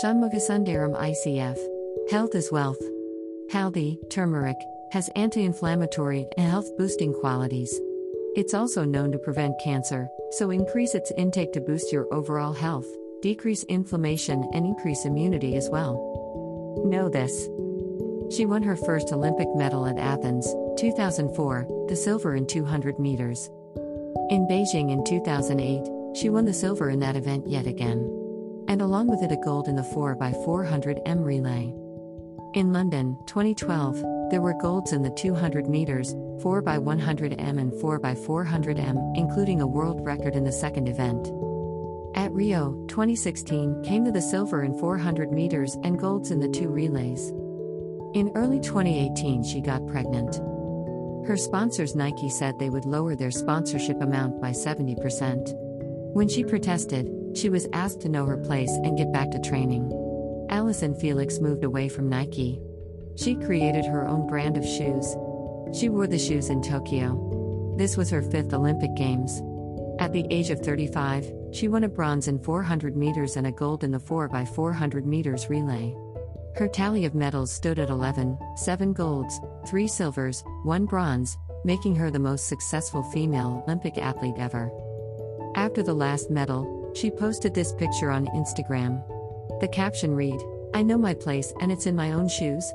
Shanmugasundaram ICF. Health is wealth. Haldi, turmeric, has anti inflammatory and health boosting qualities. It's also known to prevent cancer, so increase its intake to boost your overall health, decrease inflammation, and increase immunity as well. Know this. She won her first Olympic medal at Athens, 2004, the silver in 200 meters. In Beijing in 2008, she won the silver in that event yet again. And along with it, a gold in the 4x400 m relay. In London, 2012, there were golds in the 200 meters, 4x100m and 4x400m, including a world record in the second event. At Rio, 2016, came the silver in 400 meters and golds in the two relays. In early 2018, she got pregnant. Her sponsors Nike said they would lower their sponsorship amount by 70%. When she protested, she was asked to know her place and get back to training. Allyson Felix moved away from Nike. She created her own brand of shoes. She wore the shoes in Tokyo. This was her fifth Olympic Games. At the age of 35, she won a bronze in 400 meters and a gold in the 4x400 meters relay. Her tally of medals stood at 11 7 golds, 3 silvers, 1 bronze, making her the most successful female Olympic athlete ever. After the last medal, she posted this picture on Instagram. The caption read, I know my place and it's in my own shoes.